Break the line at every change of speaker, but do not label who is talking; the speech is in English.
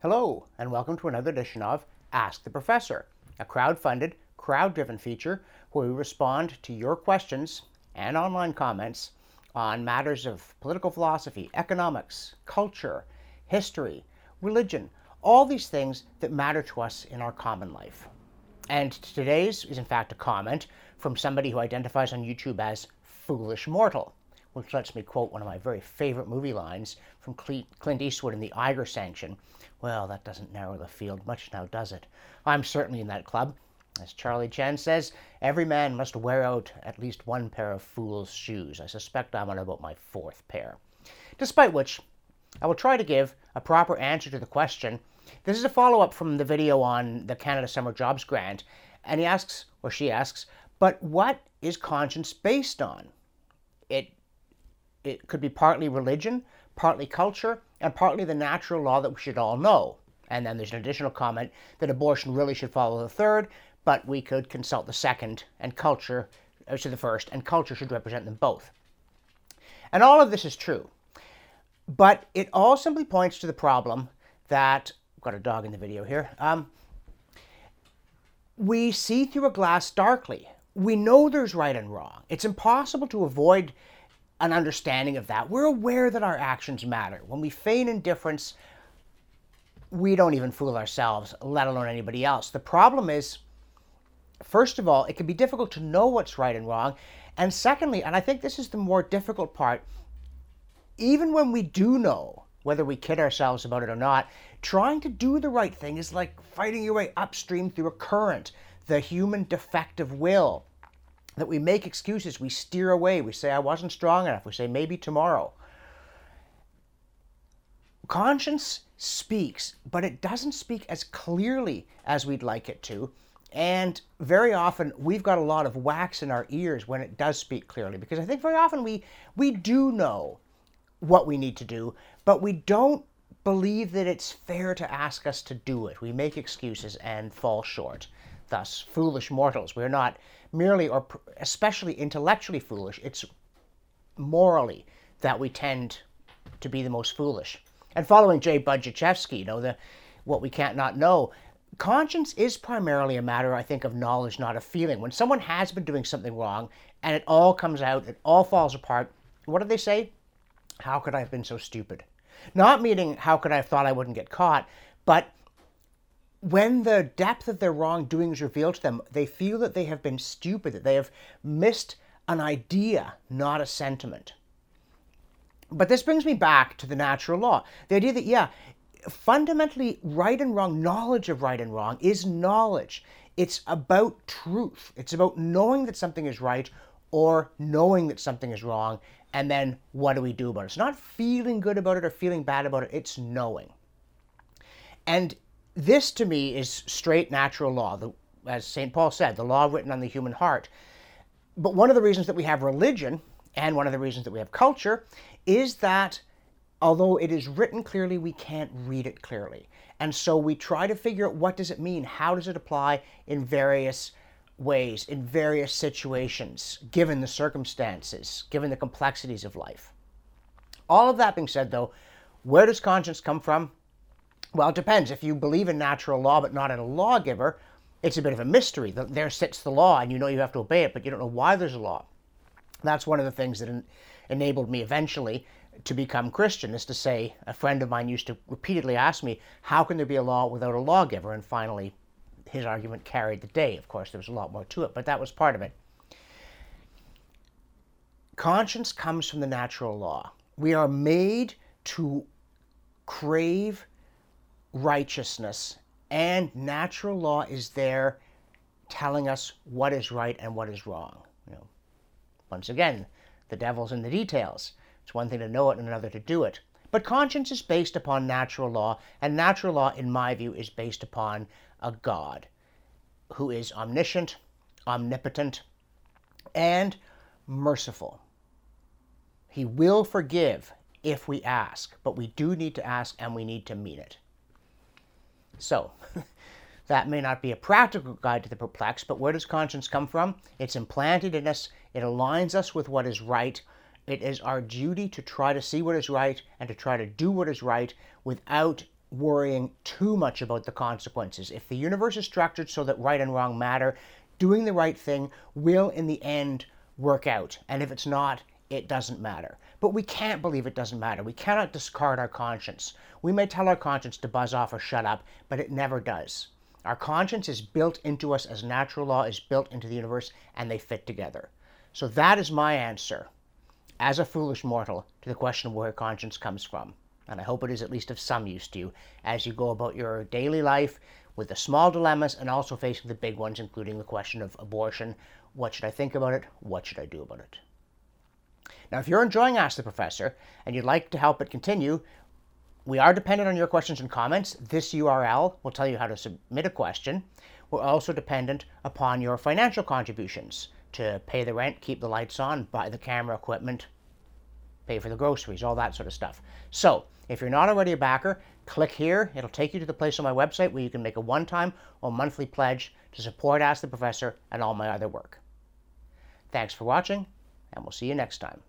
Hello, and welcome to another edition of Ask the Professor, a crowd funded, crowd driven feature where we respond to your questions and online comments on matters of political philosophy, economics, culture, history, religion, all these things that matter to us in our common life. And today's is, in fact, a comment from somebody who identifies on YouTube as Foolish Mortal, which lets me quote one of my very favorite movie lines from Clint Eastwood in The Eiger Sanction. Well, that doesn't narrow the field much now, does it? I'm certainly in that club. As Charlie Chan says, every man must wear out at least one pair of fool's shoes. I suspect I'm on about my fourth pair. Despite which, I will try to give a proper answer to the question. This is a follow up from the video on the Canada Summer Jobs Grant, and he asks, or she asks, but what is conscience based on? It, it could be partly religion, partly culture, and partly the natural law that we should all know. And then there's an additional comment that abortion really should follow the third, but we could consult the second and culture, uh, to the first, and culture should represent them both. And all of this is true. But it all simply points to the problem that, I've got a dog in the video here, um, we see through a glass darkly. We know there's right and wrong. It's impossible to avoid an understanding of that. We're aware that our actions matter. When we feign indifference, we don't even fool ourselves, let alone anybody else. The problem is, first of all, it can be difficult to know what's right and wrong. And secondly, and I think this is the more difficult part, even when we do know, whether we kid ourselves about it or not, trying to do the right thing is like fighting your way upstream through a current, the human defective will. That we make excuses, we steer away, we say, I wasn't strong enough, we say, maybe tomorrow. Conscience speaks, but it doesn't speak as clearly as we'd like it to. And very often we've got a lot of wax in our ears when it does speak clearly because I think very often we we do know what we need to do, but we don't believe that it's fair to ask us to do it. We make excuses and fall short. Thus, foolish mortals. We're not merely or especially intellectually foolish, it's morally that we tend to be the most foolish. And following Jay Budziszewski, you know, the what we can't not know, conscience is primarily a matter, I think, of knowledge, not of feeling. When someone has been doing something wrong and it all comes out, it all falls apart, what do they say? How could I have been so stupid? Not meaning how could I have thought I wouldn't get caught, but when the depth of their wrongdoing is revealed to them, they feel that they have been stupid, that they have missed an idea, not a sentiment. But this brings me back to the natural law. The idea that, yeah, fundamentally, right and wrong, knowledge of right and wrong is knowledge. It's about truth. It's about knowing that something is right or knowing that something is wrong and then what do we do about it? It's not feeling good about it or feeling bad about it, it's knowing. And this to me is straight natural law, the, as St. Paul said, the law written on the human heart. But one of the reasons that we have religion and one of the reasons that we have culture is that although it is written clearly, we can't read it clearly. And so we try to figure out what does it mean? How does it apply in various ways in various situations, given the circumstances, given the complexities of life. All of that being said, though, where does conscience come from? Well, it depends. If you believe in natural law but not in a lawgiver, it's a bit of a mystery. There sits the law, and you know you have to obey it, but you don't know why there's a law. That's one of the things that enabled me eventually to become Christian, is to say, a friend of mine used to repeatedly ask me, How can there be a law without a lawgiver? And finally, his argument carried the day. Of course, there was a lot more to it, but that was part of it. Conscience comes from the natural law. We are made to crave righteousness, and natural law is there telling us what is right and what is wrong. You know, once again, the devil's in the details. It's one thing to know it and another to do it. But conscience is based upon natural law, and natural law, in my view, is based upon a God who is omniscient, omnipotent, and merciful. He will forgive if we ask, but we do need to ask and we need to mean it. So, that may not be a practical guide to the perplexed, but where does conscience come from? It's implanted in us, it aligns us with what is right, It is our duty to try to see what is right and to try to do what is right without worrying too much about the consequences. If the universe is structured so that right and wrong matter, doing the right thing will in the end work out. And if it's not, it doesn't matter. But we can't believe it doesn't matter. We cannot discard our conscience. We may tell our conscience to buzz off or shut up, but it never does. Our conscience is built into us as natural law is built into the universe, and they fit together. So that is my answer, as a foolish mortal, to the question of where conscience comes from. And I hope it is at least of some use to you as you go about your daily life with the small dilemmas and also facing the big ones, including the question of abortion. What should I think about it? What should I do about it? Now, if you're enjoying Ask the Professor and you'd like to help it continue, we are dependent on your questions and comments. This URL will tell you how to submit a question. We're also dependent upon your financial contributions to pay the rent, keep the lights on, buy the camera equipment, pay for the groceries, all that sort of stuff. So, if you're not already a backer, click here. It'll take you to the place on my website where you can make a one time or monthly pledge to support Ask the Professor and all my other work. Thanks for watching, and we'll see you next time.